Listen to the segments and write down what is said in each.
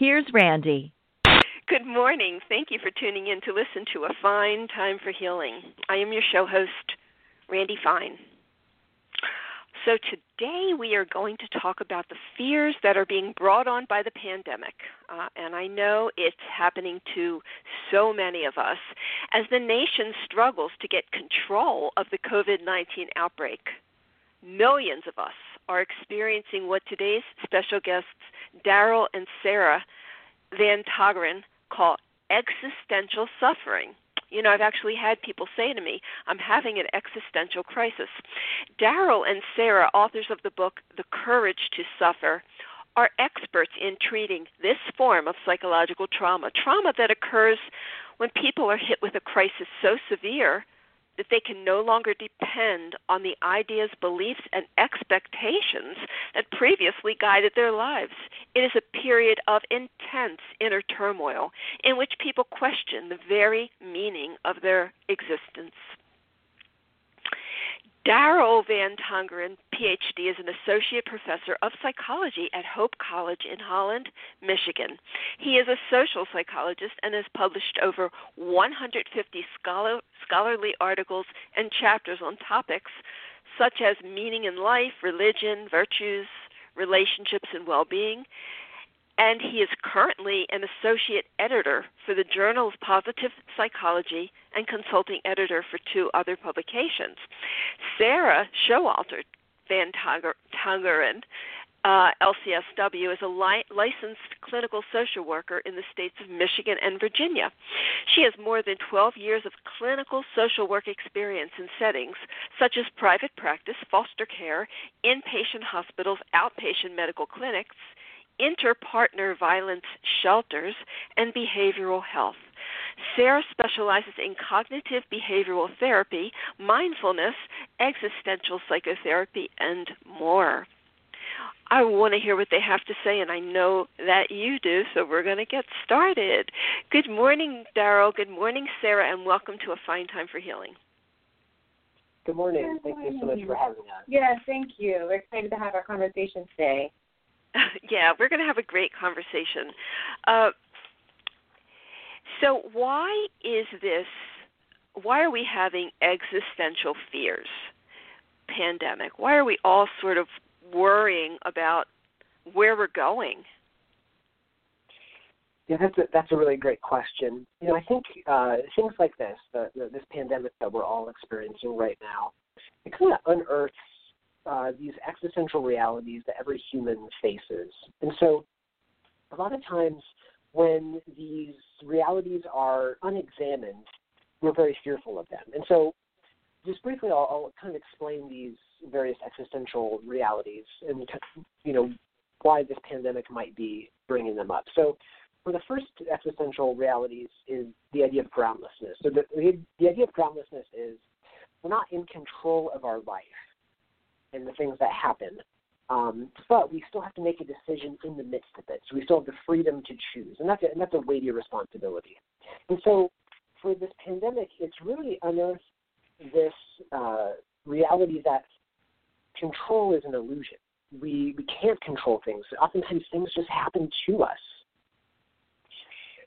here's Randy. Good morning. Thank you for tuning in to listen to A Fine Time for Healing. I am your show host, Randy Fine. So, today we are going to talk about the fears that are being brought on by the pandemic. Uh, and I know it's happening to so many of us as the nation struggles to get control of the COVID 19 outbreak. Millions of us are experiencing what today's special guests, Daryl and Sara Van Tongeren, call existential suffering. You know, I've actually had people say to me, I'm having an existential crisis. Daryl and Sara, authors of the book The Courage to Suffer, are experts in treating this form of psychological trauma, trauma that occurs when people are hit with a crisis so severe that they can no longer depend on the ideas, beliefs, and expectations that previously guided their lives. It is a period of intense inner turmoil in which people question the very meaning of their existence. Daryl Van Tongeren, PhD, is an associate professor of psychology at Hope College in Holland, Michigan. He is a social psychologist and has published over 150 scholar, scholarly articles and chapters on topics such as meaning in life, religion, virtues, relationships, and well being and he is currently an associate editor for the Journal of Positive Psychology and consulting editor for two other publications. Sara Showalter Van Tongeren, uh, LCSW, is a li- licensed clinical social worker in the states of Michigan and Virginia. She has more than 12 years of clinical social work experience in settings such as private practice, foster care, inpatient hospitals, outpatient medical clinics, interpartner violence shelters, and behavioral health. Sara specializes in cognitive behavioral therapy, mindfulness, existential psychotherapy, and more. I want to hear what they have to say, and I know that you do, so we're going to get started. Good morning, Daryl. Good morning, Sara, and welcome to A Fine Time for Healing. Good morning. Thank you so much for having us. Yeah, thank you. We're excited to have our conversation today. yeah, we're going to have a great conversation. Uh, so, why is this? Why are we having existential fears? Pandemic. Why are we all sort of worrying about where we're going? Yeah, that's a, that's a really great question. You know, I think uh, things like this, the, the, this pandemic that we're all experiencing right now, it kind of unearths uh, these existential realities that every human faces. And so, a lot of times when these realities are unexamined, we're very fearful of them. And so, just briefly, I'll, I'll kind of explain these various existential realities and you know why this pandemic might be bringing them up. So, for the first existential realities is the idea of groundlessness. So the, the, the idea of groundlessness is we're not in control of our life and the things that happen. Um, but we still have to make a decision in the midst of it. So we still have the freedom to choose, and that's a, and that's a weighty responsibility. And so for this pandemic, it's really unearthed this uh, reality that control is an illusion. We we can't control things. Oftentimes, things just happen to us.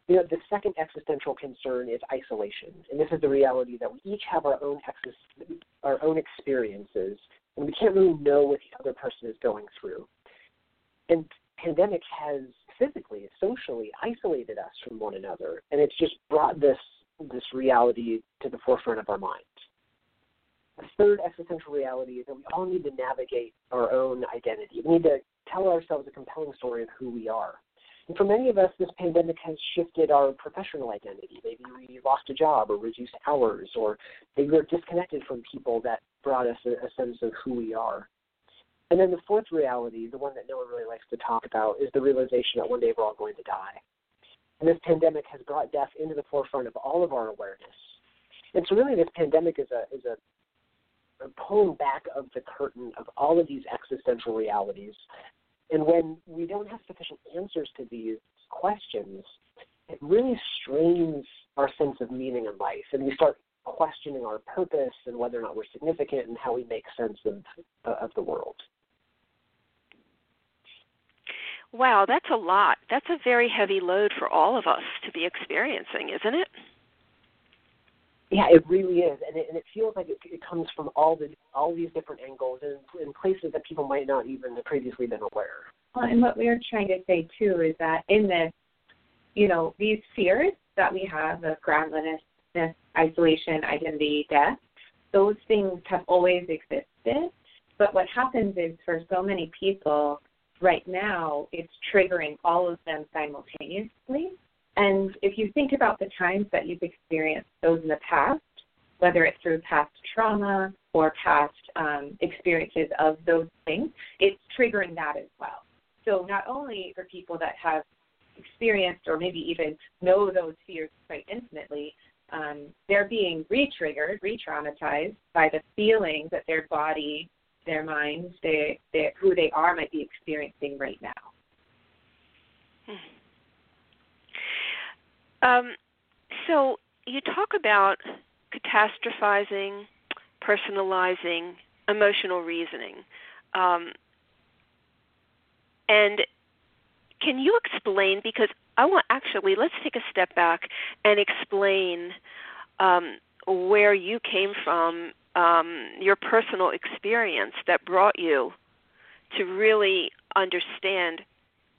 You know, the second existential concern is isolation, and this is the reality that we each have our own ex- our own experiences and we can't really know what the other person is going through. And pandemic has physically, socially isolated us from one another, and it's just brought this this reality to the forefront of our minds. The third existential reality is that we all need to navigate our own identity. We need to tell ourselves a compelling story of who we are. And for many of us, this pandemic has shifted our professional identity. Maybe we lost a job or reduced hours, or maybe we're disconnected from people that brought us a, a sense of who we are. And then the fourth reality, the one that no one really likes to talk about, is the realization that one day we're all going to die. And this pandemic has brought death into the forefront of all of our awareness. And so, really, this pandemic is a is a, a pulling back of the curtain of all of these existential realities. And when we don't have sufficient answers to these questions, it really strains our sense of meaning in life, and we start questioning our purpose and whether or not we're significant and how we make sense of of the world. Wow, that's a lot. That's a very heavy load for all of us to be experiencing, isn't it? Yeah, it really is, and it, and it feels like it, it comes from all the all these different angles and in places that people might not even previously been aware. Well, and what we are trying to say too is that in this, you know, these fears that we have of groundlessness, isolation, identity, death, those things have always existed. But what happens is for so many people right now, it's triggering all of them simultaneously. And if you think about the times that you've experienced those in the past, whether it's through past trauma or past um, experiences of those things, it's triggering that as well. So not only for people that have experienced or maybe even know those fears quite intimately, um, they're being re-triggered, re-traumatized by the feelings that their body, their mind, they, they, who they are might be experiencing right now. Um, so you talk about catastrophizing, personalizing, emotional reasoning. Um, and can you explain because I want actually let's take a step back and explain um, where you came from, um, your personal experience that brought you to really understand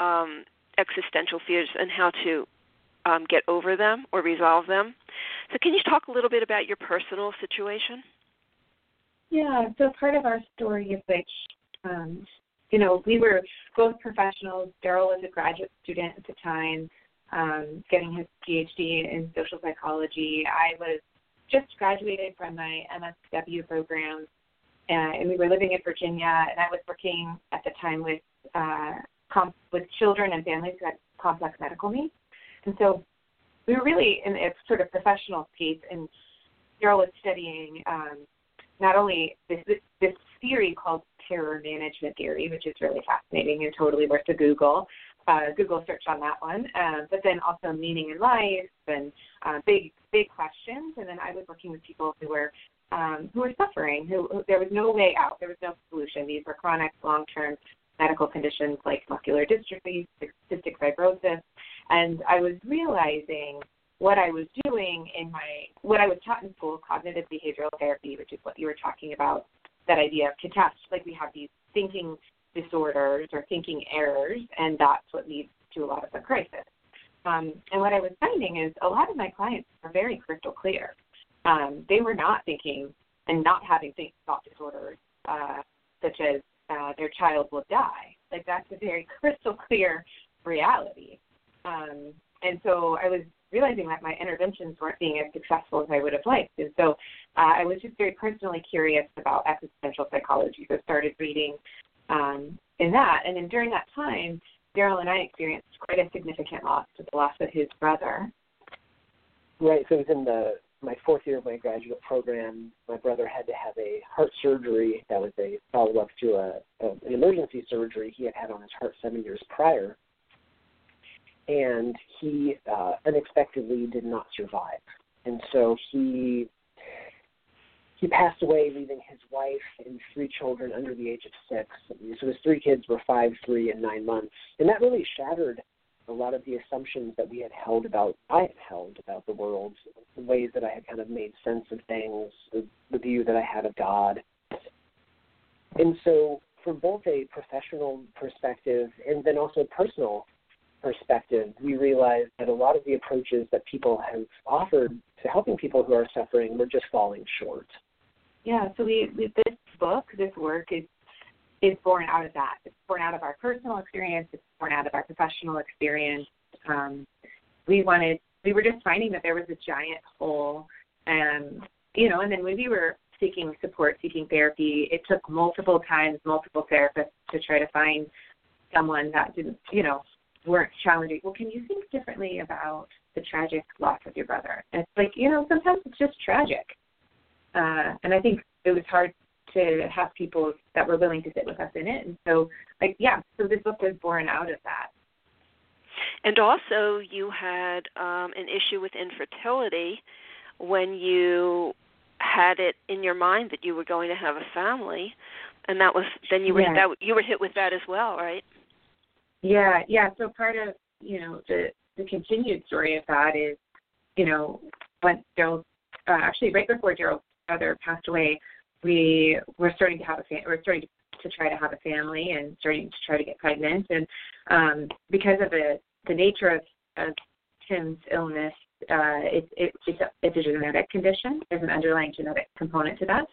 um, existential fears and how to um, get over them or resolve them. So, can you talk a little bit about your personal situation? Yeah, so part of our story, is which um, you know, we were both professionals. Daryl was a graduate student at the time, um, getting his PhD in social psychology. I was just graduated from my MSW program, uh, and we were living in Virginia. And I was working at the time with uh, comp- with children and families who had complex medical needs. And so we were really in a sort of professional space. And Daryl was studying um, not only this, this theory called terror management theory, which is really fascinating and totally worth a Google. Uh, Google search on that one, um, but then also meaning in life and uh, big big questions. And then I was working with people who were um, who were suffering, who, who there was no way out, there was no solution. These were chronic, long-term medical conditions like muscular dystrophy, cystic fibrosis, and I was realizing what I was doing in my what I was taught in school, cognitive behavioral therapy, which is what you were talking about, that idea of catastrophe. Like we have these thinking disorders or thinking errors, and that's what leads to a lot of the crisis. Um, and what I was finding is a lot of my clients are very crystal clear. Um, they were not thinking and not having think thought disorders uh, such as uh, their child will die. Like that's a very crystal clear reality. Um, and so I was realizing that my interventions weren't being as successful as I would have liked. And so uh, I was just very personally curious about existential psychology. So I started reading um, in that. And then during that time, Daryl and I experienced quite a significant loss with the loss of his brother. Right. So it was in the my fourth year of my graduate program. My brother had to have a heart surgery. That was a follow up to a, a an emergency surgery he had had on his heart seven years prior and he uh, unexpectedly did not survive. And so he he passed away, leaving his wife and three children under the age of six. So his three kids were five, three, and nine months, and that really shattered a lot of the assumptions that we had held about I had held about the world, the ways that I had kind of made sense of things, the, the view that I had of God. And so, from both a professional perspective and then also personal perspective, we realized that a lot of the approaches that people have offered to helping people who are suffering were just falling short. Yeah, so we, we this book, this work is is born out of that. It's born out of our personal experience. It's born out of our professional experience. Um, we wanted, we were just finding that there was a giant hole, and you know, and then when we were seeking support, seeking therapy, it took multiple times, multiple therapists to try to find someone that didn't, you know, weren't challenging. Well, can you think differently about the tragic loss of your brother? And it's like, you know, sometimes it's just tragic. Uh, and I think it was hard to have people that were willing to sit with us in it. And so, like, yeah, so this book was born out of that. And also, you had um, an issue with infertility when you had it in your mind that you were going to have a family, and that was then you were yeah. that you were hit with that as well, right? Yeah, yeah. So part of you know the the continued story of that is, you know, when Daryl uh, actually right before Daryl's brother passed away, we were starting to have a fam- we're starting to, to try to have a family and starting to try to get pregnant, and um, because of the the nature of, of Tim's illness, uh, it, it, it's, a, it's a genetic condition. There's an underlying genetic component to that,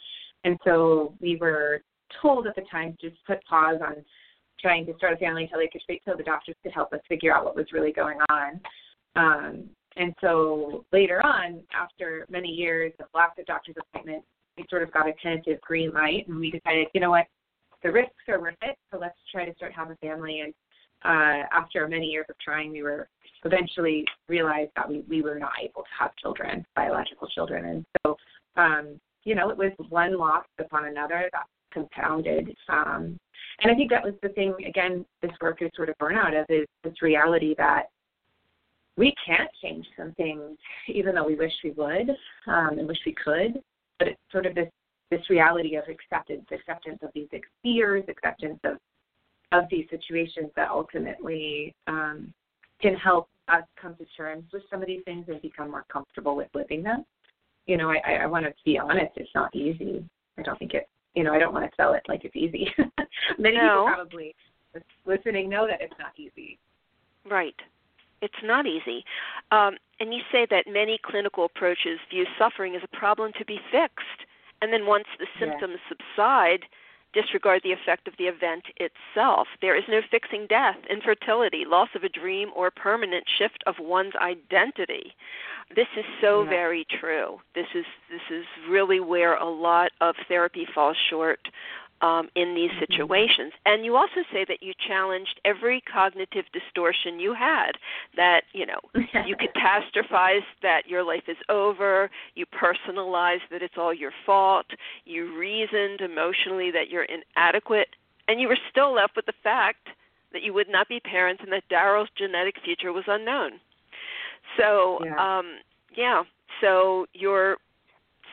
and so we were told at the time to just put pause on trying to start a family until they could till the doctors could help us figure out what was really going on. Um, and so later on, after many years of lots of doctor's appointments, we sort of got a tentative green light, and we decided, you know what, the risks are worth it, so let's try to start having a family. And uh, after many years of trying, we were eventually realized that we, we were not able to have children, biological children. And so, um, you know, it was one loss upon another that compounded. Um, and I think that was the thing, again, this work is sort of born out of is this reality that we can't change some things, even though we wish we would um, and wish we could. But it's sort of this this reality of acceptance, acceptance of these fears, acceptance of of these situations that ultimately um, can help us come to terms with some of these things and become more comfortable with living them. You know, I, I want to be honest; it's not easy. I don't think it. You know, I don't want to sell it like it's easy. Many no. people probably listening know that it's not easy. Right. It's not easy. Um, and you say that many clinical approaches view suffering as a problem to be fixed. And then once the symptoms yes. subside, disregard the effect of the event itself. There is no fixing death, infertility, loss of a dream, or permanent shift of one's identity. This is so yeah. very true. This is this is really where a lot of therapy falls short um, in these mm-hmm. situations. And you also say that you challenged every cognitive distortion you had. That you know you catastrophize that your life is over. You personalize that it's all your fault. You reasoned emotionally that you're inadequate, and you were still left with the fact that you would not be parents and that Daryl's genetic future was unknown. So yeah. um, yeah. So your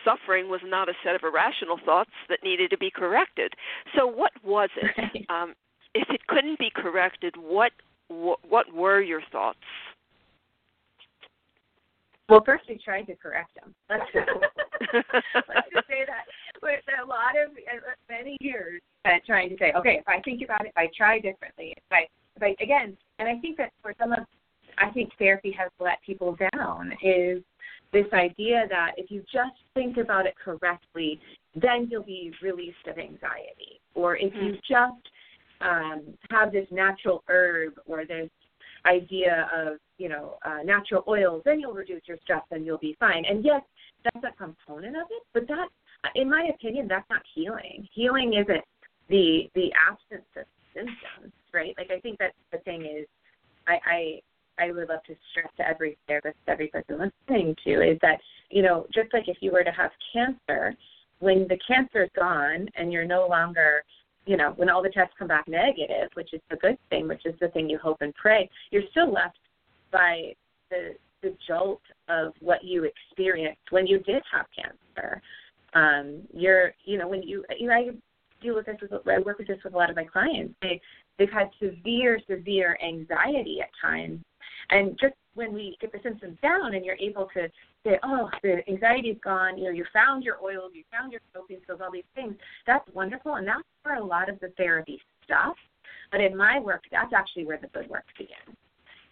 suffering was not a set of irrational thoughts that needed to be corrected. So, what was it? Right. Um, if it couldn't be corrected, what what were your thoughts? Well, first we tried to correct them. Let's, let's just say that with a lot of uh, many years at trying to say, okay, if I think about it, if I try differently, if I, if I again, and I think that for some of, I think therapy has let people down is this idea that if you just think about it correctly, then you'll be released of anxiety. Or if you Mm. just um, have this natural herb or this idea of, you know, uh, natural oils, then you'll reduce your stress and you'll be fine. And yes, that's a component of it, but that, in my opinion, that's not healing. Healing isn't the the absence of symptoms, right? Like I think that the thing is, I, I I would love to stress to every therapist, every person listening to, is that, you know, just like if you were to have cancer, when the cancer is gone and you're no longer, you know, when all the tests come back negative, which is the good thing, which is the thing you hope and pray, you're still left by the the jolt of what you experienced when you did have cancer. Um, you're, you know, when you, you know, I deal with this with, I work with this with a lot of my clients. They, they've had severe, severe anxiety at times and just when we get the symptoms down and you're able to say, oh, the anxiety's gone, you know, you found your oils, you found your coping skills, all these things, that's wonderful. And that's where a lot of the therapy stuff. But in my work, that's actually where the good work begins.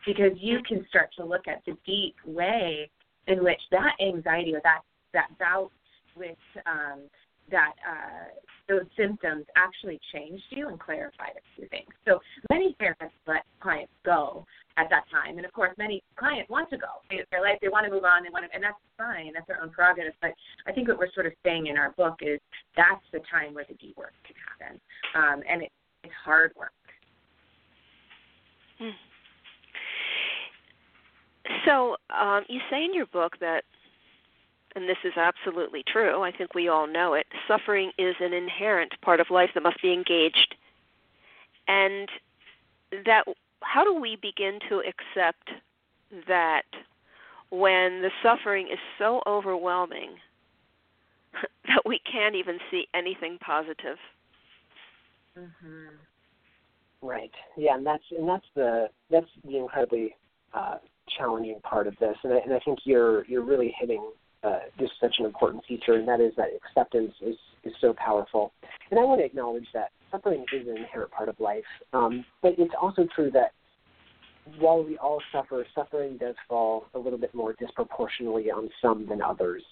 Because you can start to look at the deep way in which that anxiety or that, that bout with um, that uh, those symptoms actually changed you and clarified a few things. So many therapists let clients go at that time, and of course, many clients want to go. They, they're like they want to move on, they want to, and that's fine. That's their own prerogative. But I think what we're sort of saying in our book is that's the time where the deep work can happen, um, and it, it's hard work. Hmm. So um, you say in your book that, and this is absolutely true. I think we all know it. Suffering is an inherent part of life that must be engaged, and that how do we begin to accept that when the suffering is so overwhelming that we can't even see anything positive. Mm-hmm. Right. Yeah, and that's and that's the that's the incredibly uh, challenging part of this, and I, and I think you're you're really hitting uh, just such an important feature, and that is that acceptance is is so powerful. And I want to acknowledge that suffering is an inherent part of life, um, but it's also true that while we all suffer, suffering does fall a little bit more disproportionately on some than others.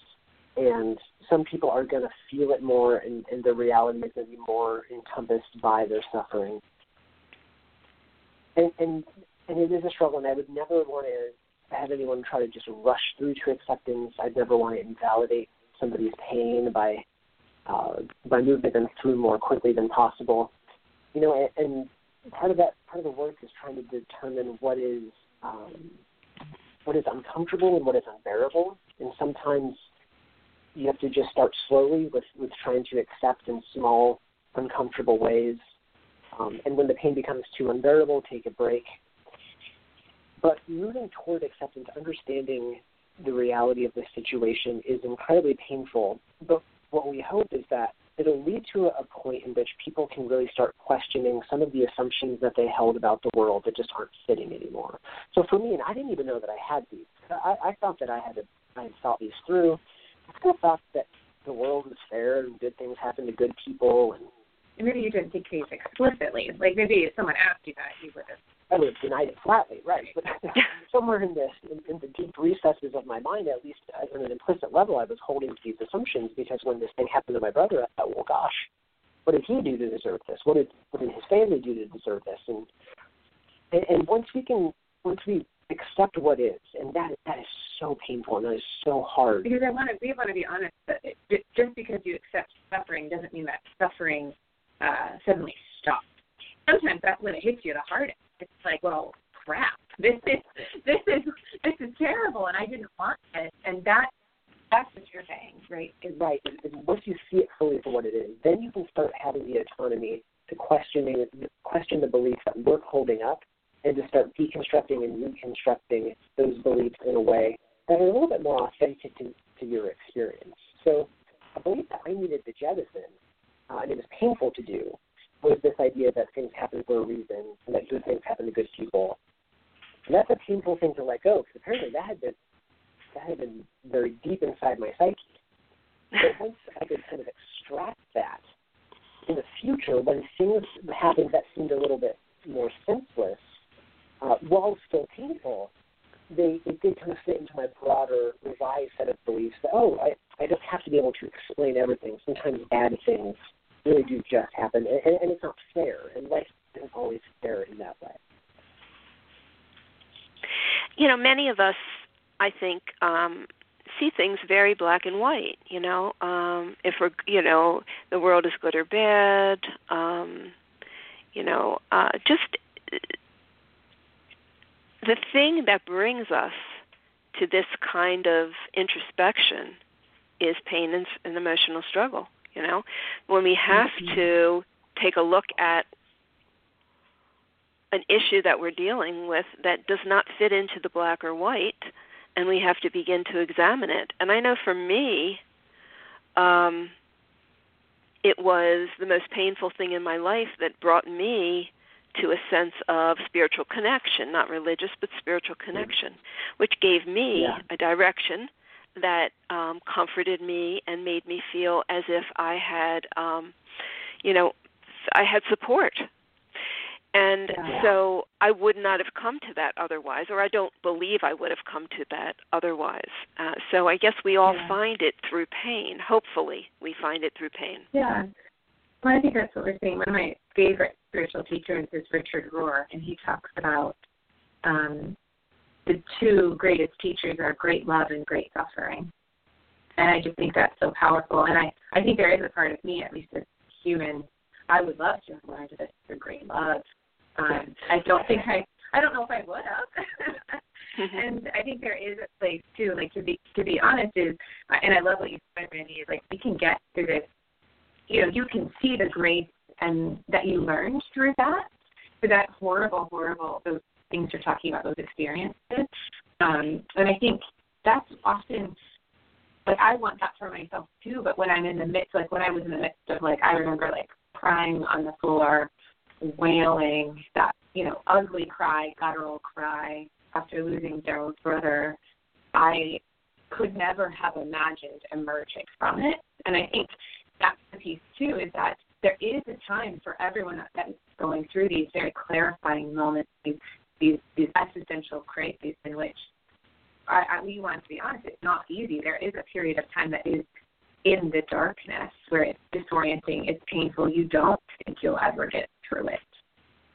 And some people are going to feel it more, and, and their reality is going to be more encompassed by their suffering. And, and and it is a struggle, and I would never want to have anyone try to just rush through to acceptance. I'd never want to invalidate somebody's pain by uh, by moving them through more quickly than possible. You know, and, and part of that part of the work is trying to determine what is um, what is uncomfortable and what is unbearable, and sometimes you have to just start slowly with with trying to accept in small uncomfortable ways. Um, and when the pain becomes too unbearable, take a break. But moving toward acceptance, understanding the reality of the situation is incredibly painful. But what we hope is that it'll lead to a point in which people can really start questioning some of the assumptions that they held about the world that just aren't fitting anymore. So for me, and I didn't even know that I had these. I, I thought that I had I had thought these through. I kind of thought that the world was fair and good things happen to good people and maybe you didn't think these explicitly. Like maybe if someone asked you that, you would have. I would have denied it flatly, right? But somewhere in the in, in the deep recesses of my mind, at least on an implicit level, I was holding to these assumptions because when this thing happened to my brother, I thought, well, gosh, what did he do to deserve this? What did what did his family do to deserve this? And and, and once we can, once we accept what is, and that that is so painful and that is so hard. Because I want to, we want to be honest. That it, just because you accept suffering doesn't mean that suffering uh, suddenly stops. Sometimes that's when it hits you the hardest. It's like, well, crap. This is this is this is terrible, and I didn't want this. And that that's what you're saying, right? Right. Once you see it fully for what it is, then you can start having the autonomy to questioning question the beliefs that we're holding up, and to start deconstructing and reconstructing those beliefs in a way that are a little bit more authentic to, to your experience. So, a belief that I needed to jettison, uh, and it was painful to do, was this idea that things happen for a reason and that good things happen to good people. And that's a painful thing to let go because apparently that had been that had been very deep inside my psyche. But once I could kind of extract that in the future, when things happened that seemed a little bit more senseless, uh, while still painful, they it did kind of fit into my broader revised set of beliefs that oh I I don't have to be able to explain everything. Sometimes bad things really do just happen, and, and it's not fair, and life isn't always fair in that way. You know, many of us, I think, um, see things very black and white. You know, um, if we're, you know, the world is good or bad. Um, you know, uh, just the thing that brings us to this kind of introspection is pain and, and emotional struggle. You know, when we have mm-hmm. to take a look at an issue that we're dealing with that does not fit into the black or white, and we have to begin to examine it. And I know for me, um, it was the most painful thing in my life that brought me to a sense of spiritual connection, not religious, but spiritual connection, which gave me yeah. a direction that um, comforted me and made me feel as if I had, um, you know, I had support. And yeah. so I would not have come to that otherwise, or I don't believe I would have come to that otherwise. Uh, so I guess we all yeah. find it through pain. Hopefully, we find it through pain. Yeah. Well, I think that's what we're seeing. One of my favorite spiritual teachers is Richard Rohr, and he talks about um, the two greatest teachers are great love and great suffering. And I just think that's so powerful. And I, I think there is a part of me, at least as human, I would love to have learned this through great love. Um, I don't think I, I don't know if I would have. And I think there is a place too, like to be to be honest, is and I love what you said, Randy, is like we can get through this. You know, you can see the grace and that you learned through that, through that horrible, horrible those things you're talking about, those experiences. Um, and I think that's often like I want that for myself too. But when I'm in the midst, like when I was in the midst of like I remember like crying on the floor, wailing that you know ugly cry, guttural cry after losing Daryl's brother. I could never have imagined emerging from it. And I think that's the piece too is that there is a time for everyone that is going through these very clarifying moments, these these, these existential crises in which I, I, we want to be honest, it's not easy. There is a period of time that is in the darkness where it's disorienting, it's painful. You don't think you'll ever get through it.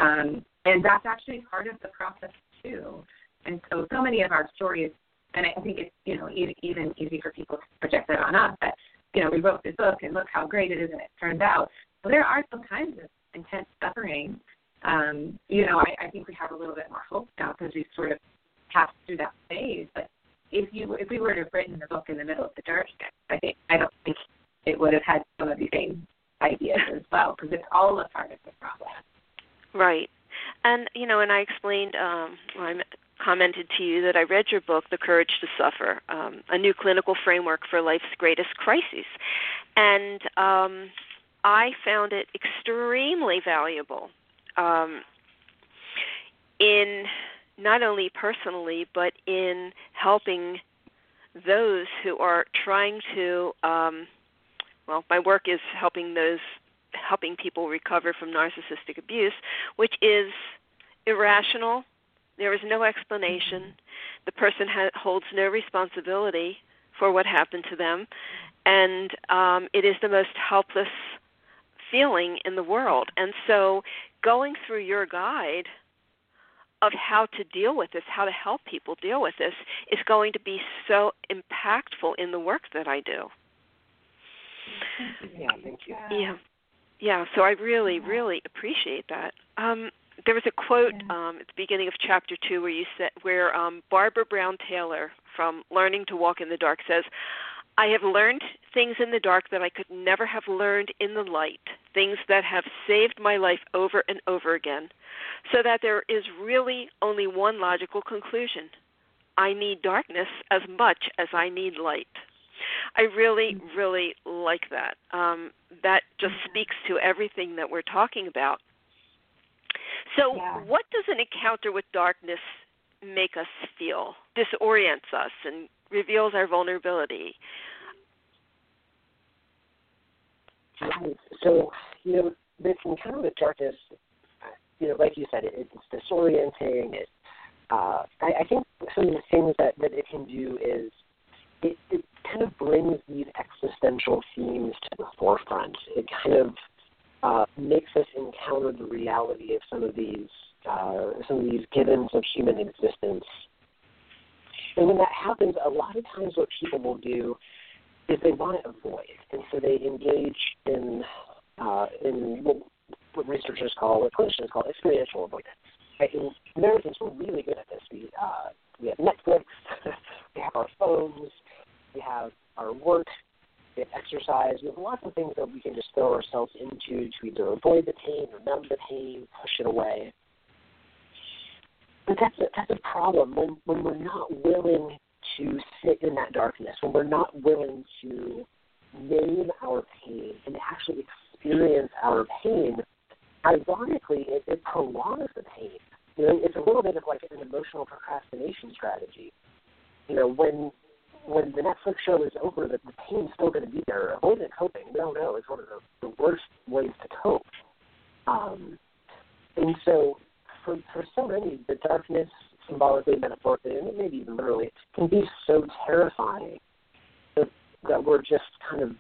Um, and that's actually part of the process too. And so, so many of our stories, and I think it's you know even, even easy for people to project that on us. That you know we wrote this book and look how great it is, and it turned out. Well, there are some kinds of intense suffering. Um, you know, I, I think we have a little bit more hope now because we've sort of passed through that phase. But if you if we were to have written the book in the middle of the darkness, I think I don't think it would have had some of the same ideas as well because it's all a part of the problem. Right. And you know, and I explained, um, well, I commented to you that I read your book, The Courage to Suffer, um, a new clinical framework for life's greatest crises, and um, I found it extremely valuable um, in not only personally but in helping those who are trying to. Um, well, my work is helping those helping people recover from narcissistic abuse, which is irrational there is no explanation. The person ha- holds no responsibility for what happened to them, and um, it is the most helpless feeling in the world. And so, going through your guide of how to deal with this, how to help people deal with this, is going to be so impactful in the work that I do. Yeah, thank you. Yeah, yeah. So I really, really appreciate that. Um, there was a quote um, at the beginning of chapter two where you said where um, Barbara Brown Taylor from Learning to Walk in the Dark says, "I have learned things in the dark that I could never have learned in the light, things that have saved my life over and over again, so that there is really only one logical conclusion: I need darkness as much as I need light." I really, really like that. Um, that just speaks to everything that we're talking about so, yeah. what does an encounter with darkness make us feel? Disorients us and reveals our vulnerability. So, you know, this encounter with darkness, you know, like you said, it, it's disorienting. It, uh, I, I think some of the things that, that it can do is it, it kind of brings these existential themes to the forefront. It kind of uh, makes us encounter the reality of some of these uh, some of these givens of human existence. And when that happens, a lot of times what people will do is they want to avoid, and so they engage in uh, in what, what researchers call, what clinicians call, experiential avoidance. Right? And Americans are really good at this. We uh, we have Netflix, we have our phones, we have our work we have exercise. We have lots of things that we can just throw ourselves into to either avoid the pain or numb the pain, push it away. But that's a, that's a problem when, when we're not willing to sit in that darkness, when we're not willing to name our pain and actually experience our pain. Ironically, it, it prolongs the pain. You know, it's a little bit of like an emotional procrastination strategy. You know, when when the Netflix show is over, the, the pain's still going to be there. Avoidant coping, no, no, is one of the, the worst ways to cope. Um, and so, for for so many, the darkness, symbolically, metaphorically, and maybe even literally, can be so terrifying that, that we're just kind of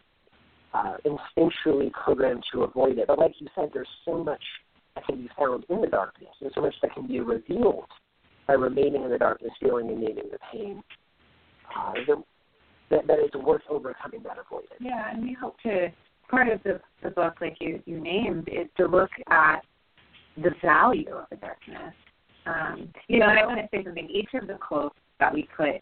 uh, instinctually programmed to avoid it. But like you said, there's so much that can be found in the darkness, and so much that can be revealed by remaining in the darkness, feeling and naming the pain uh, that, that it's worth overcoming that avoidance. Yeah, and we hope to part of the, the book, like you, you named, is to look at the value of the darkness Um, you know, and I want to say something. Each of the quotes that we put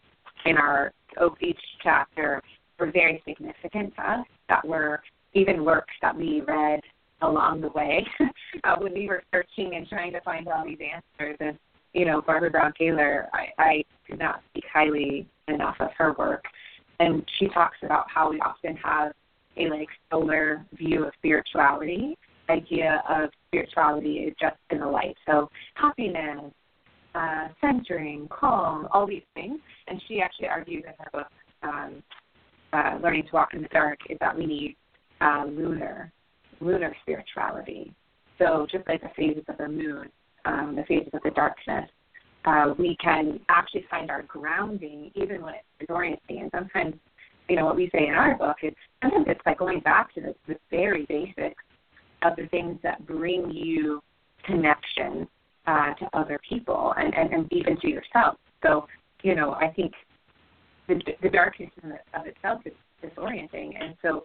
in our each chapter were very significant to us. That were even works that we read along the way uh, when we were searching and trying to find all these answers. And you know, Barbara Brown Taylor, I, I could not speak highly enough of her work. And she talks about how we often have a like solar view of spirituality, idea of spirituality is just in the light. So happiness, uh, centering, calm, all these things. And she actually argues in her book, um, uh, Learning to Walk in the Dark, is that we need uh, lunar, lunar spirituality. So just like the phases of the moon, um, the phases of the darkness, uh, we can actually find our grounding even when it's disorienting. And sometimes, you know, what we say in our book is sometimes it's like going back to the, the very basics of the things that bring you connection uh, to other people and, and, and even to yourself. So, you know, I think the, the darkness in the, of itself is disorienting. And so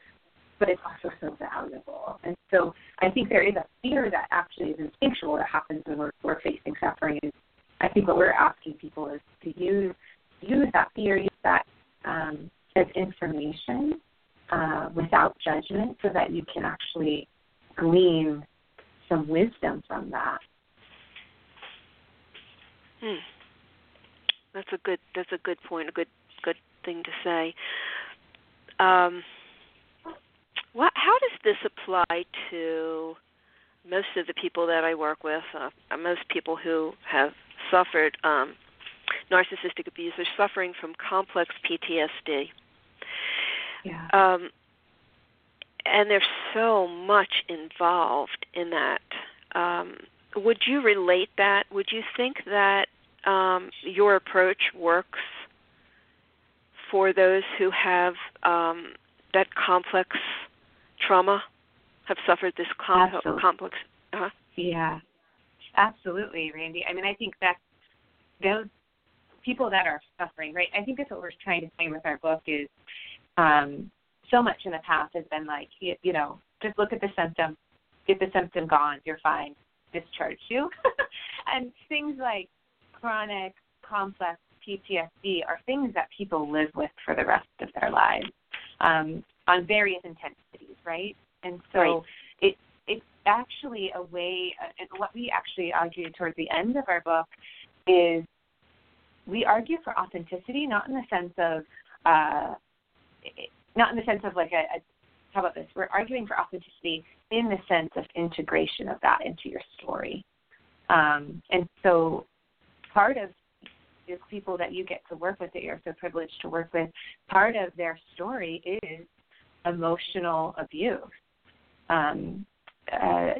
but it's also so valuable. And so I think there is a fear that actually is instinctual that happens when we're, we're facing suffering. And I think what we're asking people is to use use that fear, use that um, as information uh, without judgment, so that you can actually glean some wisdom from that. Hmm. That's a good. That's a good point. A good good thing to say. Um, what, how does this apply to most of the people that I work with? Uh, most people who have suffered um, narcissistic abuse are suffering from complex PTSD. Yeah. Um, and there's so much involved in that. Um, would you relate that? Would you think that um, your approach works for those who have um, that complex trauma have suffered this com- complex. Uh-huh. Yeah, absolutely, Randy. I mean, I think that those people that are suffering, right? I think that's what we're trying to say with our book is um, so much in the past has been like, you, you know, just look at the symptom, get the symptom gone, you're fine, discharge you. and things like chronic, complex PTSD are things that people live with for the rest of their lives. Um, on various intensities, right? And so right. it it's actually a way. Uh, and what we actually argue towards the end of our book is we argue for authenticity, not in the sense of uh, not in the sense of like a, a how about this? We're arguing for authenticity in the sense of integration of that into your story. Um, and so part of the people that you get to work with that you're so privileged to work with, part of their story is emotional abuse, um, uh,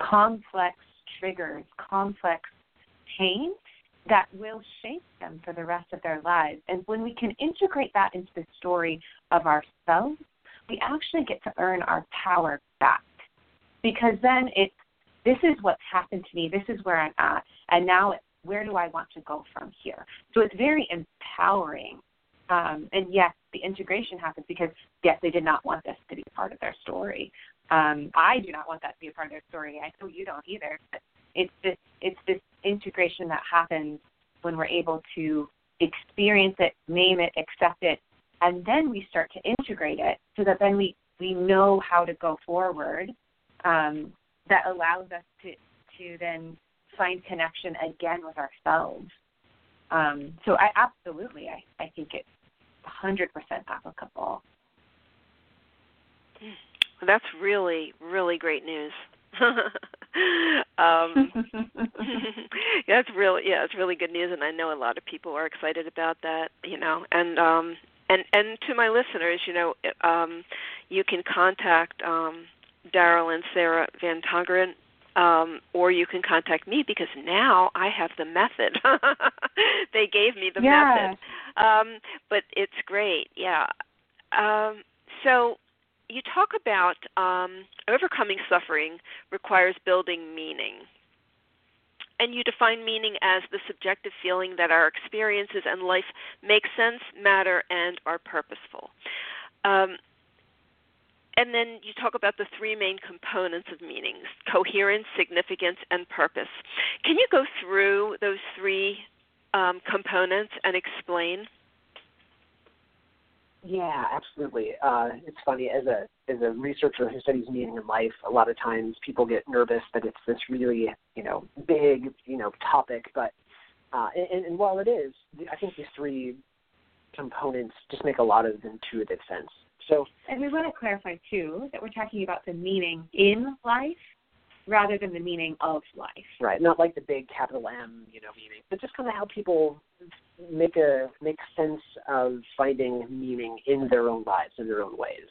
complex triggers, complex pain that will shape them for the rest of their lives. And when we can integrate that into the story of ourselves, we actually get to earn our power back. Because then it's this is what's happened to me, this is where I'm at, and now where do I want to go from here? So it's very empowering um, and yes, the integration happens because yes, they did not want this to be part of their story. Um, I do not want that to be a part of their story. I know you don't either. But it's this it's this integration that happens when we're able to experience it, name it, accept it, and then we start to integrate it so that then we we know how to go forward. Um, that allows us to to then find connection again with ourselves. Um, so I absolutely I, I think it 100% applicable. That's really, really great news. um, yeah, it's really yeah, it's really good news, and I know a lot of people are excited about that. You know, and um, and and to my listeners, you know, um, you can contact um, Daryl and Sara Van Tongeren um, or you can contact me because now I have the method. they gave me the yeah. method, um, but it's great. Yeah. Um, so you talk about um, overcoming suffering requires building meaning. And you define meaning as the subjective feeling that our experiences and life make sense, matter, and are purposeful. Um, and then you talk about the three main components of meanings coherence, significance, and purpose. Can you go through those three um, components and explain? Yeah, absolutely. Uh, it's funny as a as a researcher who studies meaning in life. A lot of times people get nervous that it's this really you know big you know topic, but uh, and, and while it is, I think these three components just make a lot of intuitive sense. So, and we want to clarify too that we're talking about the meaning in life rather than the meaning of life. Right, not like the big capital M, you know, meaning, but just kind of how people make a make sense of finding meaning in their own lives in their own ways.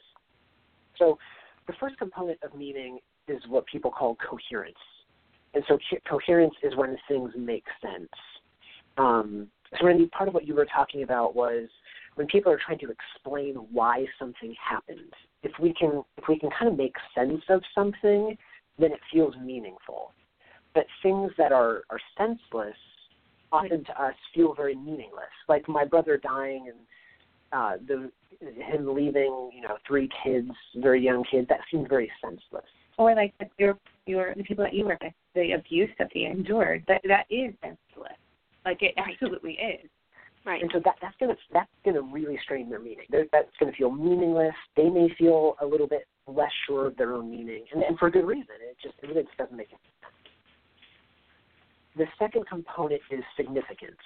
So, the first component of meaning is what people call coherence, and so co- coherence is when things make sense. Um, so, Randi, part of what you were talking about was when people are trying to explain why something happened. If we can, if we can kind of make sense of something, then it feels meaningful. But things that are are senseless, often to us, feel very meaningless. Like my brother dying and uh, the him leaving, you know, three kids, very young kids. That seemed very senseless. Or like your your the people that you work with, the abuse that they endured. That that is senseless. Like it absolutely is. Right. And so that that's gonna that's gonna really strain their meaning. They're, that's gonna feel meaningless. They may feel a little bit less sure of their own meaning, and, and for good reason. It just it just doesn't make sense. The second component is significance.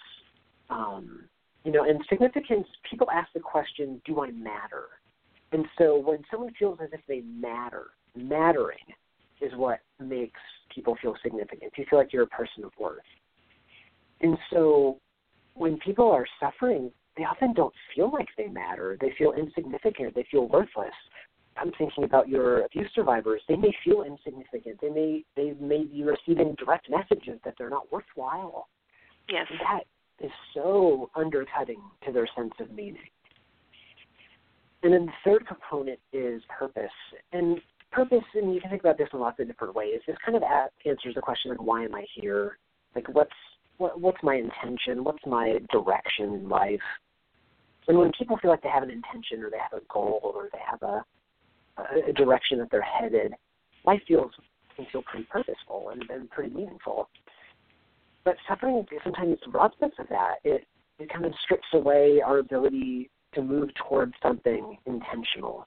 Um, you know, and significance. People ask the question, "Do I matter?" And so when someone feels as if they matter, mattering is what makes people feel significant. You feel like you're a person of worth. And so when people are suffering, they often don't feel like they matter. They feel insignificant. They feel worthless. I'm thinking about your abuse survivors. They may feel insignificant. They may they may be receiving direct messages that they're not worthwhile. Yes. That is so undercutting to their sense of meaning. And then the third component is purpose. And purpose, and you can think about this in lots of different ways. This kind of answers the question like, why am I here? Like, what's what, what's my intention? What's my direction in life? And when people feel like they have an intention or they have a goal or they have a, a direction that they're headed, life feels can feel pretty purposeful and, and pretty meaningful. But suffering sometimes robs us of that. It it kind of strips away our ability to move towards something intentional.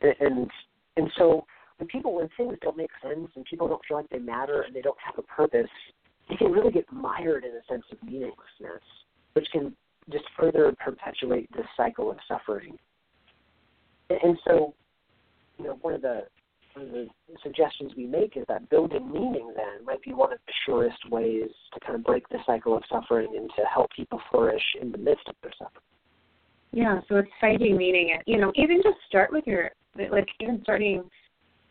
And and, and so when people when things don't make sense and people don't feel like they matter and they don't have a purpose, they can really get mired in a sense of meaninglessness, which can just further perpetuate this cycle of suffering. And so, you know, one of the one of the suggestions we make is that building meaning then might be one of the surest ways to kind of break the cycle of suffering and to help people flourish in the midst of their suffering. Yeah, so it's finding meaning. And you know, even just start with your like even starting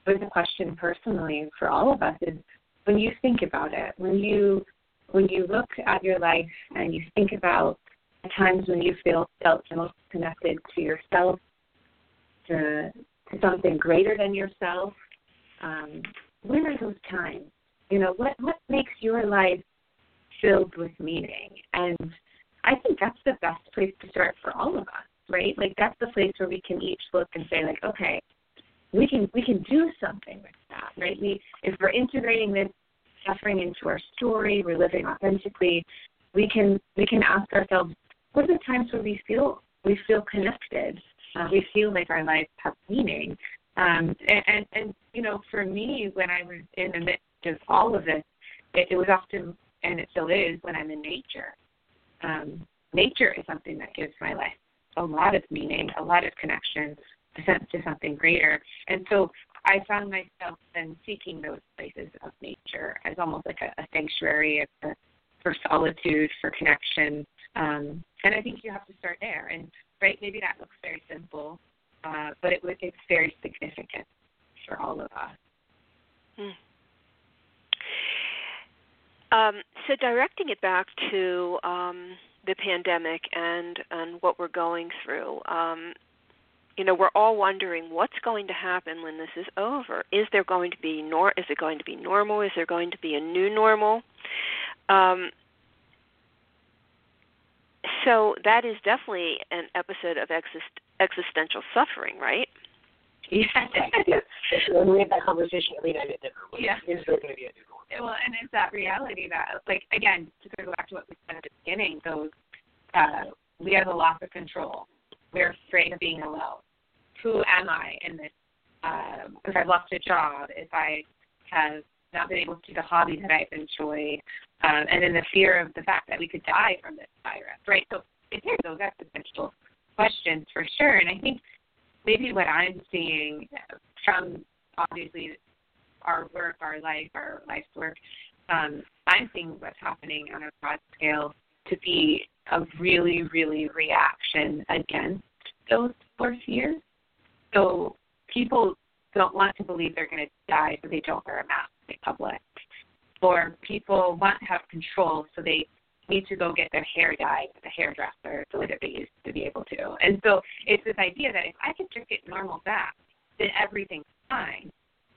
with the question personally for all of us is when you think about it, when you when you look at your life and you think about the times when you feel felt most connected to yourself, to, to something greater than yourself, um, when are those times? You know, what what makes your life filled with meaning? And I think that's the best place to start for all of us, right? Like that's the place where we can each look and say, like, okay, we can we can do something with that, right? We if we're integrating this suffering into our story, we're living authentically, we can we can ask ourselves, what are the times where we feel we feel connected? Uh, we feel like our lives have meaning. Um, and, and and you know, for me, when I was in the midst of all of this, it, it was often, and it still is, when I'm in nature. Um, nature is something that gives my life a lot of meaning, a lot of connection, a sense to something greater. And so I found myself then seeking those places of nature as almost like a, a sanctuary for, for solitude, for connection. Um, and I think you have to start there. And right, maybe that looks very simple, uh, but it, it's very significant for all of us. Hmm. Um, so directing it back to um, the pandemic and and what we're going through, um, you know we're all wondering what's going to happen when this is over is there going to be nor is it going to be normal is there going to be a new normal um, so that is definitely an episode of exist- existential suffering right Yeah. yeah. When we had that conversation every night at dinner, yeah. is there going to be a new normal? Well, and it's that reality that, like, again, to go back to what we said at the beginning, those uh, we have a loss of control. We're afraid of being alone. Who am I in this? Um, if I've lost a job, if I have not been able to do the hobby that I've enjoyed, um, and then the fear of the fact that we could die from this virus, right? So it's those existential questions for sure. And I think maybe what I'm seeing from obviously our work, our life, our life's work, um, I'm seeing what's happening on a broad scale to be a really, really reaction against those four fears. So people don't want to believe they're going to die, so they don't wear a mask public. Or people want to have control, so they need to go get their hair dyed at the hairdresser the way that they used to be able to. And so it's this idea that if I can just get normal back, then everything's fine.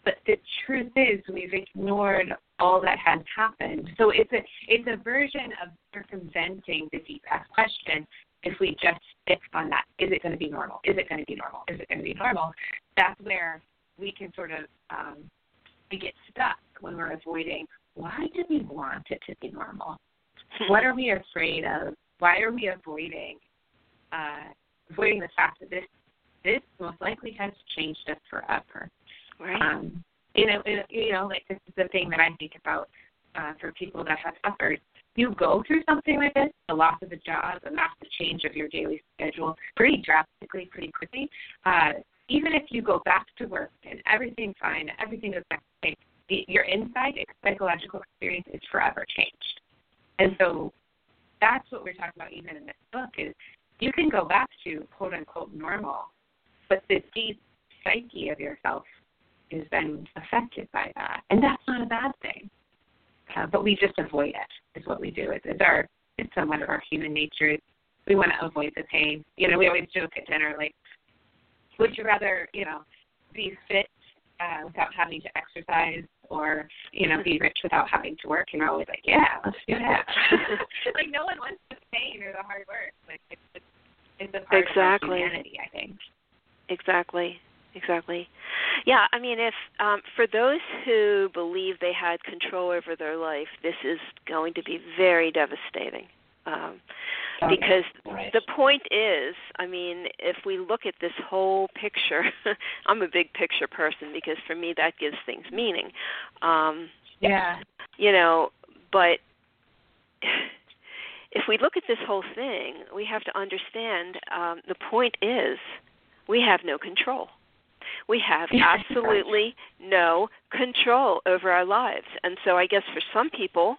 But the truth is we've ignored all that has happened. So it's a it's a version of circumventing the deep ask question if we just stick on that. Is it going to be normal? Is it going to be normal? Is it going to be normal? That's where we can sort of um, we get stuck when we're avoiding why do we want it to be normal? what are we afraid of? Why are we avoiding uh, avoiding the fact that this this most likely has changed us forever? Right. Um, you know, it, you know, like this is the thing that I think about uh, for people that have suffered. You go through something like this, the loss of a job, a massive change of your daily schedule, pretty drastically, pretty quickly. Uh, even if you go back to work and everything's fine, everything is fine, your inside psychological experience is forever changed. And so that's what we're talking about even in this book is you can go back to quote unquote normal, but the deep psyche of yourself has been affected by that. And that's not a bad thing. Uh, but we just avoid it is what we do. It's, it's our it's somewhat of our human nature. We want to avoid the pain. You know, we always joke at dinner like, would you rather, you know, be fit uh, without having to exercise or you know be rich without having to work? And we're always like yeah let's do that. Like no one wants the pain or the hard work. Like it's just, it's a part exactly. of humanity i think. Exactly. Exactly. Yeah i mean if um for those who believe they had control over their life this is going to be very devastating um because right. the point is i mean if we look at this whole picture i'm a big picture person because for me that gives things meaning. Um yeah. you know but if we look at this whole thing we have to understand um the point is we have no control. We have absolutely no control over our lives. And so i guess for some people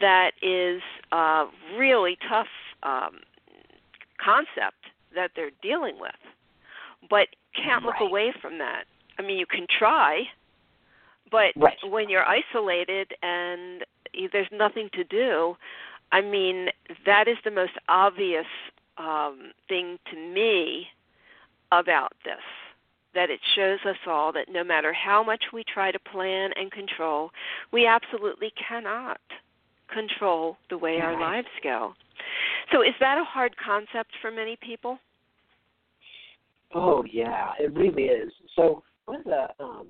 that is a really tough um, concept that they're dealing with, but can't right. look away from that. I mean, you can try, but right. when you're isolated and there's nothing to do, I mean, that is the most obvious um, thing to me about this. That it shows us all that no matter how much we try to plan and control, we absolutely cannot control the way our lives go. So, is that a hard concept for many people? Oh yeah, it really is. So one of the um,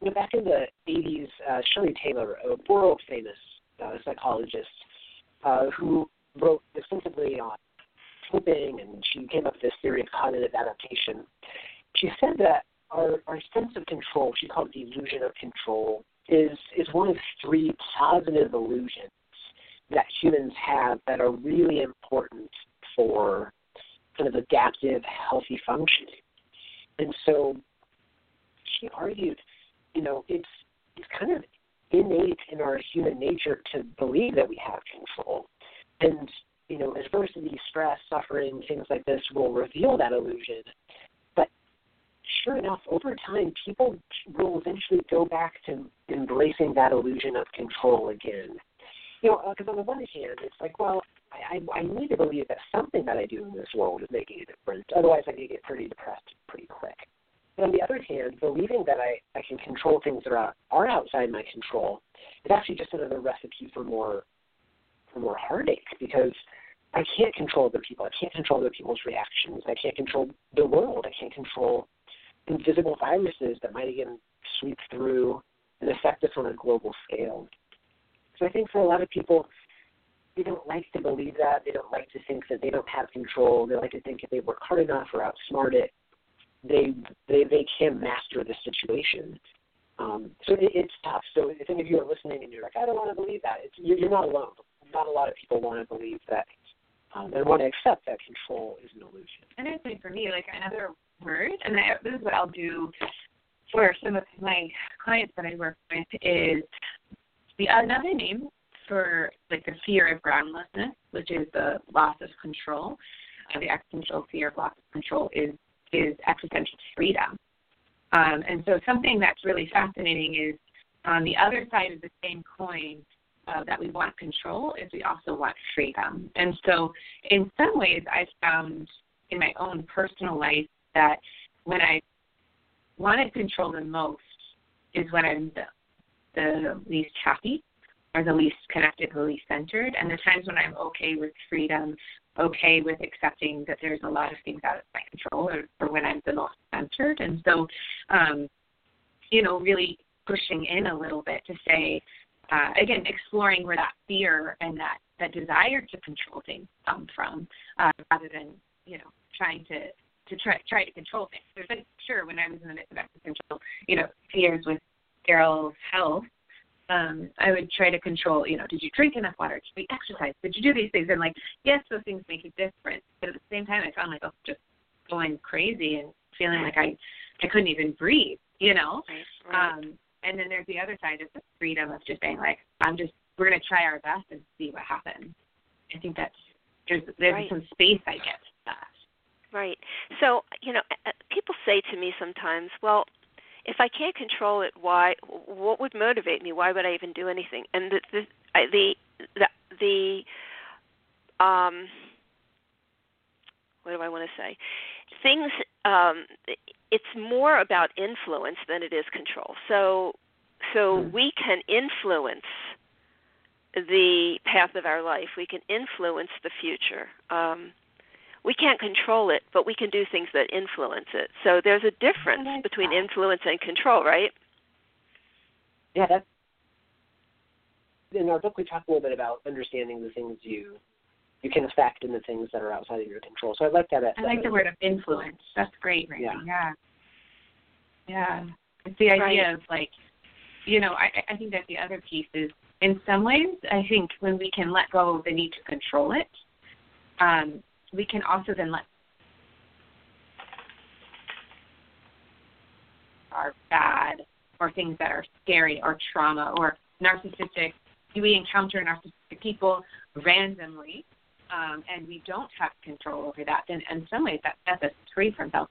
you know, back in the '80s, uh, Shelley Taylor, a world famous uh, psychologist, uh, who wrote extensively on coping, and she came up with this theory of cognitive adaptation. She said that our, our sense of control, she called it the illusion of control, is is one of three positive illusions that humans have that are really important for kind of adaptive, healthy functioning. And so she argued, you know, it's it's kind of innate in our human nature to believe that we have control. And, you know, adversity, stress, suffering, things like this will reveal that illusion. But sure enough, over time, people will eventually go back to embracing that illusion of control again you know, because on the one hand, it's like, well, I, I I need to believe that something that I do in this world is making a difference. Otherwise, I could get pretty depressed pretty quick. But on the other hand, believing that I, I can control things that are, are outside my control is actually just another recipe for more for more heartache because I can't control other people. I can't control other people's reactions. I can't control the world. I can't control invisible viruses that might again sweep through and affect us on a global scale. So I think for a lot of people, they don't like to believe that. They don't like to think that they don't have control. They like to think if they work hard enough or outsmart it, they they they can master the situation. Um, so it, it's tough. So if any of you are listening and you're like, I don't want to believe that, it's, you're, you're not alone. Not a lot of people want to believe that um, and want to accept that control is an illusion. And I think for me, like another word, and I, this is what I'll do for some of my clients that I work with is the another name for like the fear of groundlessness, which is the loss of control. Uh, the existential fear of loss of control is is existential freedom. Um, and so something that's really fascinating is on the other side of the same coin uh, that we want control is we also want freedom. And so in some ways I found in my own personal life that when I wanted control the most is when I'm the, the least happy or the least connected, the least centered, and the times when I'm okay with freedom, okay with accepting that there's a lot of things out of my control, or, or when I'm the most centered. And so, um, you know, really pushing in a little bit to say, uh, again, exploring where that fear and that that desire to control things come from, uh, rather than you know trying to to try try to control things. There's like sure when I was in the midst of existential, you know, fears with Daryl's health, um, I would try to control, you know, did you drink enough water? Did you exercise? Did you do these things? And like, yes, those things make a difference. But at the same time, I found myself just going crazy and feeling like I, I couldn't even breathe, you know? Right, right. Um, and then there's the other side of the freedom of just saying like, I'm just, we're going to try our best and see what happens. I think that's, there's, there's right. some space I get that. Right. So, you know, people say to me sometimes, well, if I can't control it, why? What would motivate me? Why would I even do anything? And the the the the, the um, what do I want to say? Things. Um, it's more about influence than it is control. So, so mm. we can influence the path of our life. We can influence the future. Um, we can't control it, but we can do things that influence it. So there's a difference like between that. influence and control, right? Yeah, that's in our book we talk a little bit about understanding the things you you can affect and the things that are outside of your control. So I like that. I like the word of influence. That's great, Randi. Yeah. Yeah. yeah. It's the idea right. of like, you know, I, I think that the other piece is, in some ways, I think when we can let go of the need to control it, um, we can also then let are bad or things that are scary or trauma or narcissistic. Do we encounter narcissistic people randomly um, and we don't have control over that? Then in some ways that sets us free from self.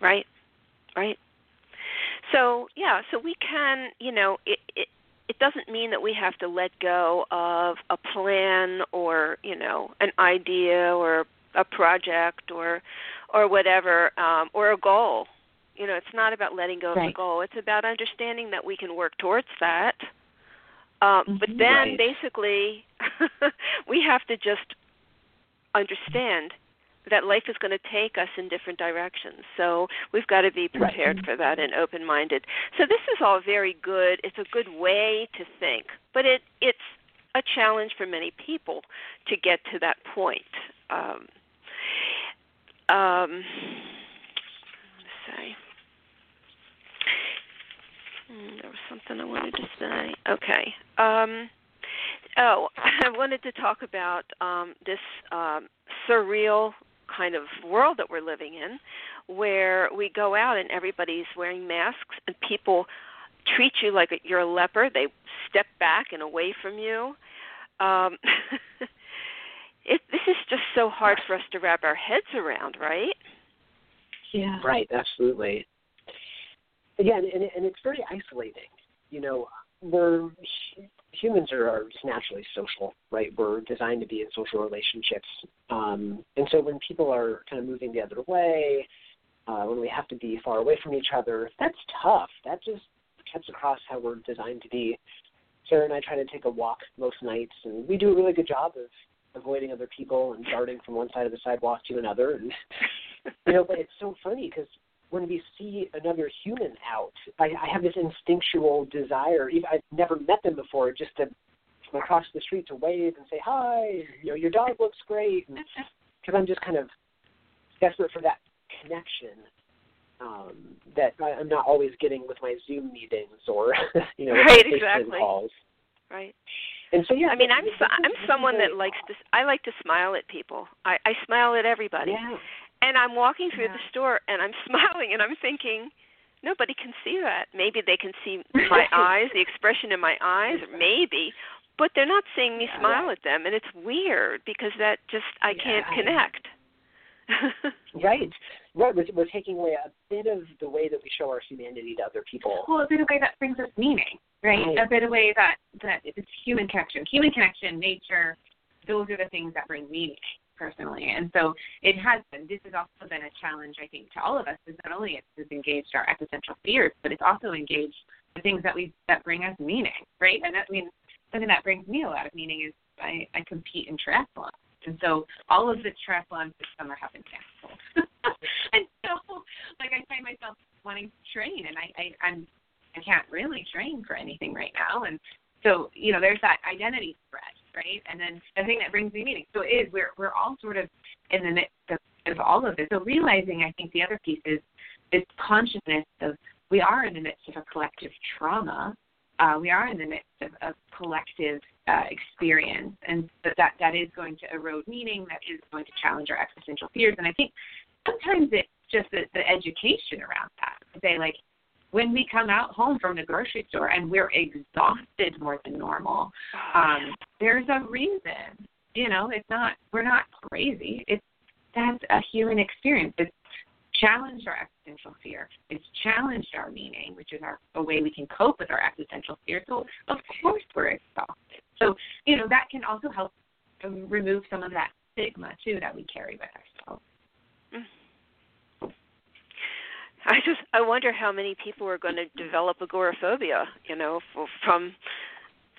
Right, right. So yeah, so we can, you know, it, it it doesn't mean that we have to let go of a plan or you know an idea or a project or or whatever um, or a goal. You know, it's not about letting go of right. the goal. It's about understanding that we can work towards that. Um, mm-hmm. but then right. basically we have to just understand that life is going to take us in different directions. So we've got to be prepared right. for that and open-minded. So this is all very good. It's a good way to think, but it it's a challenge for many people to get to that point. Um, um, say. Hmm, there was something I wanted to say. Okay. Um, oh, I wanted to talk about um, this um, surreal kind of world that we're living in where we go out and everybody's wearing masks and people treat you like you're a leper. They step back and away from you. Um it this is just so hard for us to wrap our heads around right? Yeah. Right absolutely. Again and, and it's very isolating you know we're humans are, are naturally social, right? We're designed to be in social relationships, um, and so when people are kind of moving the other way, uh, when we have to be far away from each other, that's tough. That just cuts across how we're designed to be. Sara and I try to take a walk most nights, and we do a really good job of avoiding other people and darting from one side of the sidewalk to another. And you know, but it's so funny because when we see another human out, I, I have this instinctual desire. Even, I've never met them before, just to come across the street to wave and say hi. You know, your dog looks great, because I'm just kind of desperate for that connection um, that I, I'm not always getting with my Zoom meetings or you know right, exactly. calls. Right. And so yeah, I mean, I'm so, I'm someone that likes to. I like to smile at people. I I smile at everybody. Yeah. And I'm walking through Yeah. the store and I'm smiling and I'm thinking, nobody can see that. Maybe they can see my eyes, the expression in my eyes, maybe, but they're not seeing me Yeah. smile at them, and it's weird because that just I can't connect. Right. Right. We're, we're taking away a bit of the way that we show our humanity to other people. well, a bit of way that brings us meaning, right? Right. A bit of way that that it's human connection, human connection, nature. Those are the things that bring meaning, personally. And so it has been. This has also been a challenge, I think, to all of us. Is not only it's engaged our existential fears, but it's also engaged the things that we that bring us meaning, right? And that I mean something that brings me a lot of meaning is I, I compete in triathlon. And so all of the triathlons this summer have been canceled. and so like I find myself wanting to train and I, I I'm I can't really train for anything right now and so, you know, there's that identity spread, right? And then the thing that brings me meaning. So it is we're we're all sort of in the midst of, of all of this. So realizing I think the other piece is this consciousness of we are in the midst of a collective trauma. Uh, we are in the midst of a collective uh, experience, and that, that that is going to erode meaning. That is going to challenge our existential fears. And I think sometimes it's just the, the education around that. Say like, when we come out home from the grocery store and we're exhausted more than normal, um, there's a reason. You know, it's not we're not crazy. It's that's a human experience. It's challenged our existential fear. It's challenged our meaning, which is our a way we can cope with our existential fear. So of course we're exhausted. So you know that can also help remove some of that stigma too that we carry with ourselves. I just I wonder how many people are going to develop agoraphobia, you know, f- from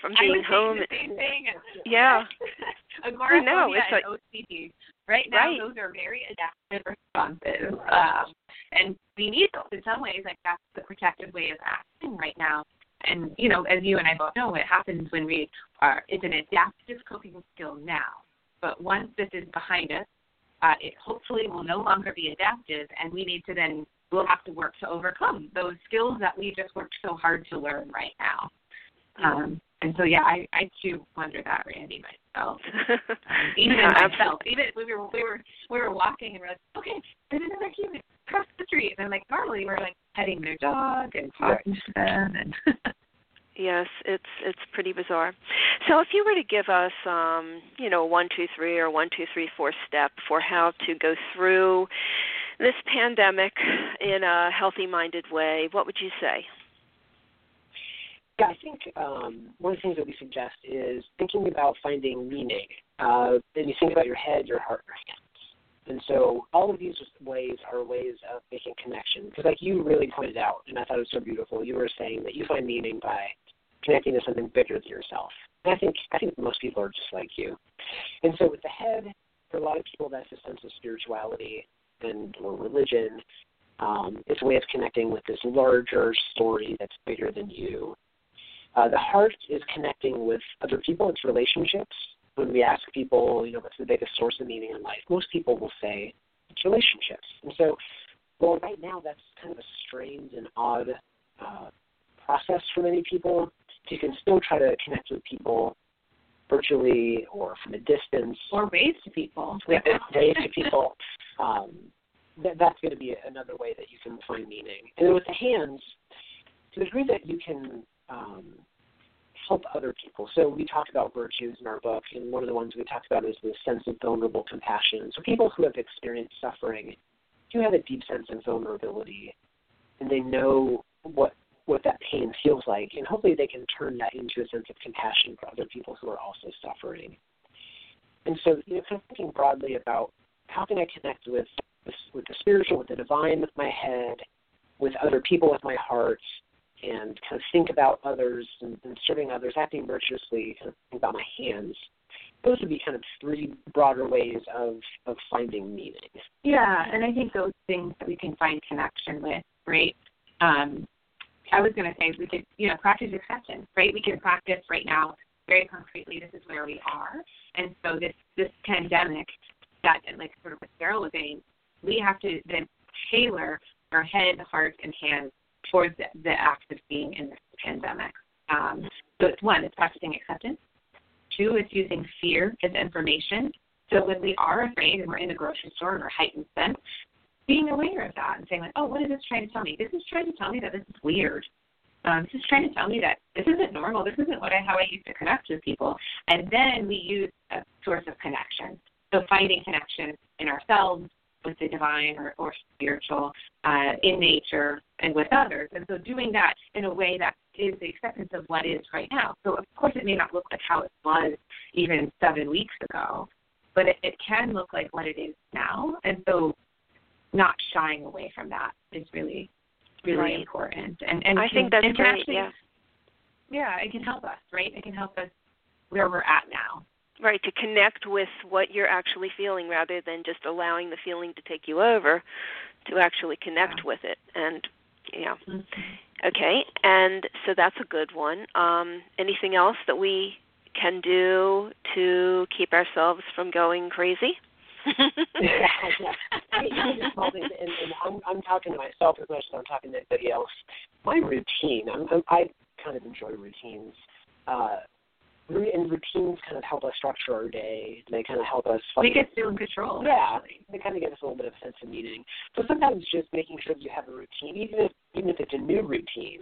from being home. the same thing. Yeah. Agoraphobia know, it's and OCD. Right now, Right. those are very adaptive responses, um, and we need those in some ways. Like that's the protective way of acting right now. And you know, as you and I both know, it happens when we are it's an adaptive coping skill now. But once this is behind us, uh, it hopefully will no longer be adaptive, and we need to then we'll have to work to overcome those skills that we just worked so hard to learn right now. Um, and so, yeah, I, I too wonder that, Randi, myself. Um, even Yeah, absolutely. myself, even we were we were we were walking and we're like, okay, there's another human across the street, and like normally we're like petting their dog and talking to them, and Yes, it's it's pretty bizarre. So if you were to give us um, you know, one, two, three or one, two, three, four step for how to go through this pandemic in a healthy minded way, what would you say? Yeah, I think um, one of the things that we suggest is thinking about finding meaning. Uh, you think about your head, your heart, your hands. And so all of these ways are ways of making connection. Because like you really pointed out, and I thought it was so beautiful, you were saying that you find meaning by connecting to something bigger than yourself. And I think I think most people are just like you. And so with the head, for a lot of people that's a sense of spirituality and or religion. Um, it's a way of connecting with this larger story that's bigger than you. Uh, the heart is connecting with other people. It's relationships. When we ask people, you know, what's the biggest source of meaning in life, most people will say it's relationships. And so, well, right now that's kind of a strange and odd uh, process for many people. You can still try to connect with people virtually or from a distance or ways to people. yeah, ways to people. Um, that, that's going to be another way that you can find meaning. And then with the hands, to the degree that you can um, help other people. So we talk about virtues in our book, and one of the ones we talked about is the sense of vulnerable compassion. So people who have experienced suffering do have a deep sense of vulnerability, and they know what what that pain feels like, and hopefully they can turn that into a sense of compassion for other people who are also suffering. And so, you know, kind of thinking broadly about how can I connect with with the spiritual, with the divine, with my head, with other people, with my heart, and kind of think about others and, and serving others, acting virtuously, kind of think about my hands. those would be kind of three broader ways of of finding meaning. Yeah, and I think those things that we can find connection with, right? Um, I was going to say we could, you know, practice acceptance, right? We can practice right now very concretely. This is where we are, and so this this pandemic, that like sort of what Sara was saying, we have to then tailor our head, heart, and hands towards the, the act of being in this pandemic. Um, so it's one, it's practicing acceptance. Two, it's using fear as information. So when we are afraid and we're in the grocery store and we're heightened sense, being aware of that and saying like, oh, what is this trying to tell me? This is trying to tell me that this is weird. Um, this is trying to tell me that this isn't normal. This isn't what I, how I used to connect with people. And then we use a source of connection. So finding connection in ourselves, with the divine or, or spiritual, uh, in nature, and with others. And so doing that in a way that is the acceptance of what is right now. So of course it may not look like how it was even seven weeks ago, but it, it can look like what it is now. And so not shying away from that is really really right. important. And and I can, think that's and great. Actually, yeah. Yeah, it can help us, right? It can help us where we're at now. Right, to connect with what you're actually feeling rather than just allowing the feeling to take you over, to actually connect Yeah. with it. And yeah. Mm-hmm. Okay, and so that's a good one. Um, anything else that we can do to keep ourselves from going crazy? yeah, yeah. I mean, even just small things, and, and I'm, I'm talking to myself as much as I'm talking to anybody else. My routine, I'm, I'm, I kind of enjoy routines. Uh, and routines kind of help us structure our day. They kind of help us. We find- get feel in control. yeah, they kind of give us a little bit of a sense of meaning. So sometimes just making sure that you have a routine, even if even if it's a new routine.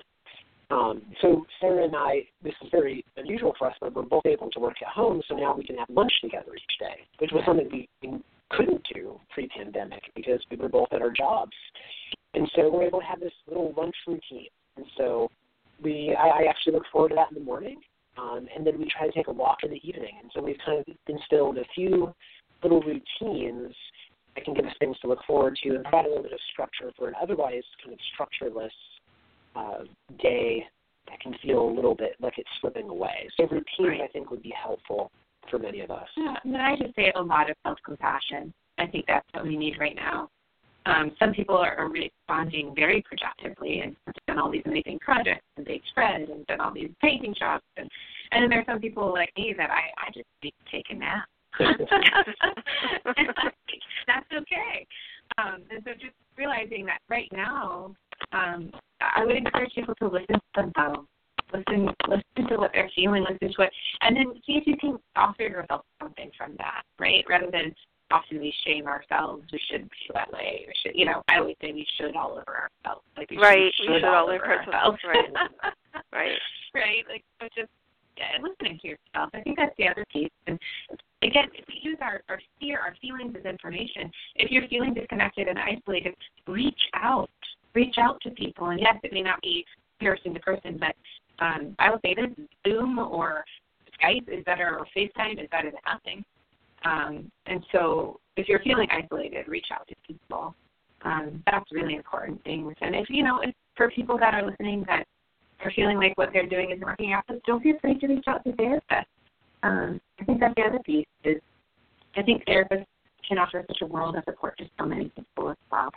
Um, so Sara and I, this is very unusual for us, but we're both able to work at home, so now we can have lunch together each day, which was something we we couldn't do pre-pandemic because we were both at our jobs, and so we're able to have this little lunch routine. And so we, I, I actually look forward to that in the morning, um, and then we try to take a walk in the evening. And so we've kind of instilled a few little routines that can give us things to look forward to and provide a little bit of structure for an otherwise kind of structureless uh, day that can feel a little bit like it's slipping away. So routines. I think, would be helpful for many of us. Yeah, and I just say a lot of self compassion. I think that's what we need right now. Um, some people are, responding very productively and done all these amazing projects and baked bread and done all these painting jobs and and then there's some people like me that I, I just need to take a nap. that's okay. Um, and so just realizing that right now, um, I would encourage people to listen to themselves. Listen listen to what they're feeling, listen to what and then see if you can offer yourself something from that, right? Rather than often we shame ourselves, we shouldn't be that way. We should you know, I always say we should all over ourselves. Like we Right, should, we should all over ourselves, right. right. right? Like so just yeah, listening to yourself. I think that's the other piece. And again, if we use our, our fear, our feelings as information, if you're feeling disconnected and isolated, reach out. Reach out to people. And yes, it may not be person to person, but um, I will say this Zoom or Skype is better or FaceTime is better than nothing. Um, and so if you're feeling isolated, reach out to people. Um, that's really important things. And if you know, if for people that are listening that are feeling like what they're doing isn't working out, don't be afraid to reach out to therapists. Um, I think that's the other piece is I think therapists can offer such a world of support to so many people as well.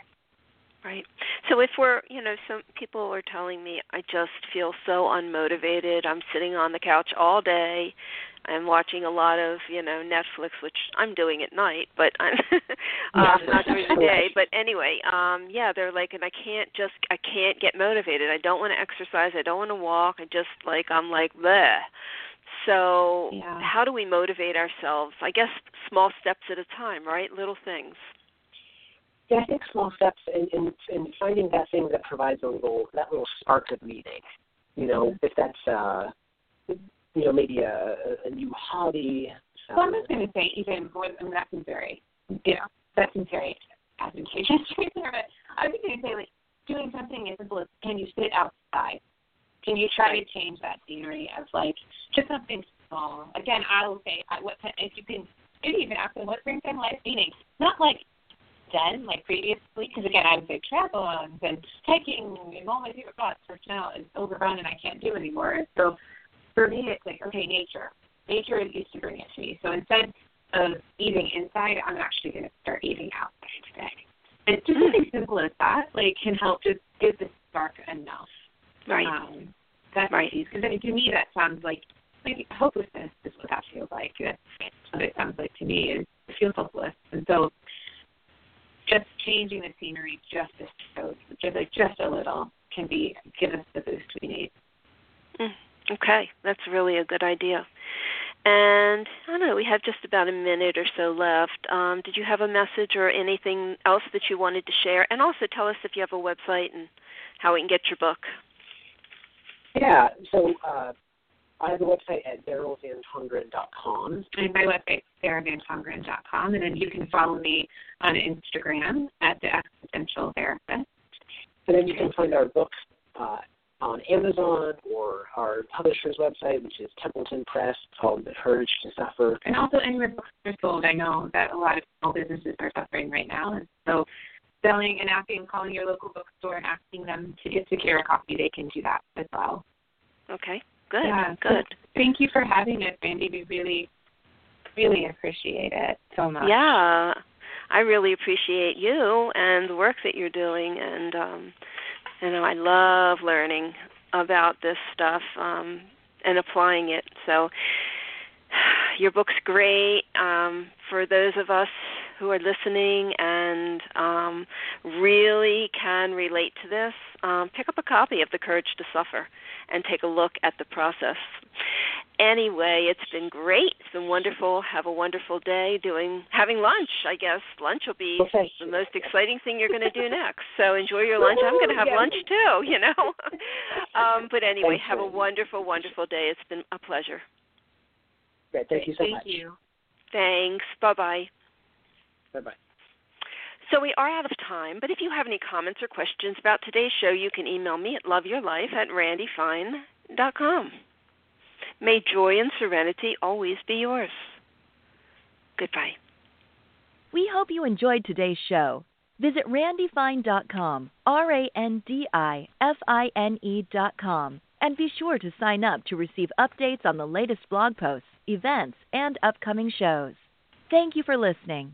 Right. So if we're, you know, some people are telling me I just feel so unmotivated. I'm sitting on the couch all day. I'm watching a lot of, you know, Netflix, which I'm doing at night, but I'm um, not during the day. But anyway, um, yeah, they're like, and I can't just, I can't get motivated. I don't want to exercise. I don't want to walk. I just like, I'm like, bleh. So Yeah. how do we motivate ourselves? I guess small steps at a time, right? Little things. Yeah, I think small steps in, in, in finding that thing that provides a little that little spark of meaning. You know, if that's uh, you know maybe a, a new hobby. Well, I'm just going to say even more. I mean, that seems very, you know, that seems very advantageous right there. But I was just going to say like doing something as simple as can you sit outside? Can you try to change that scenery of like just something small? Again, I will say I- what if you can maybe even ask them what brings them life meaning. Not like then, like previously, because again, I would say triathlons and hiking and all my favorite spots, which now is overrun and I can't do anymore. So for me, it's like okay, nature. nature is used to bring it to me. So instead of eating inside, I'm actually going to start eating outside today. And just mm. something simple as that, like, can help just give the spark enough. Right. Um, that's right. Because to me, that sounds like like hopelessness is what that feels like. That's what it sounds like to me. Is it feels hopeless, and so just changing the scenery just a just like just a little can be give us the boost we need. Mm, okay, that's really a good idea. And I don't know, we have just about a minute or so left. Um, did you have a message or anything else that you wanted to share? And also tell us if you have a website and how we can get your book. Yeah, so uh, I have a website at darylvantongeren.com. And my website saravantongeren.com. And then you can follow me on Instagram at the Existential Therapist. And then you can find our books uh, on Amazon or our publisher's website, which is Templeton Press, called The Courage to Suffer. And also anywhere books are sold. I know that a lot of small businesses are suffering right now. And so selling and asking, calling your local bookstore and asking them to secure a copy, they can do that as well. Okay, good, yeah, good. So thank you for having us, Randi. We really, really appreciate it so much. Yeah, I really appreciate you and the work that you're doing, and um, you know, I love learning about this stuff um, and applying it. So, your book's great um, for those of us who are listening and um, really can relate to this. Um, pick up a copy of The Courage to Suffer and take a look at the process. Anyway, it's been great. It's been wonderful. Have a wonderful day doing having lunch. I guess lunch will be okay. the most exciting thing you're going to do next. So enjoy your lunch. I'm going to have yeah. lunch too. You know. um, but anyway, Thanks, have a wonderful, wonderful day. It's been a pleasure. Great. Thank you so Thank much. Thank you. Thanks. Bye bye. Bye bye. So we are out of time, but if you have any comments or questions about today's show, you can email me at loveyourlife at randifine.com. May joy and serenity always be yours. Goodbye. We hope you enjoyed today's show. Visit randifine.com, R A N D I F I N E.com, and be sure to sign up to receive updates on the latest blog posts, events, and upcoming shows. Thank you for listening.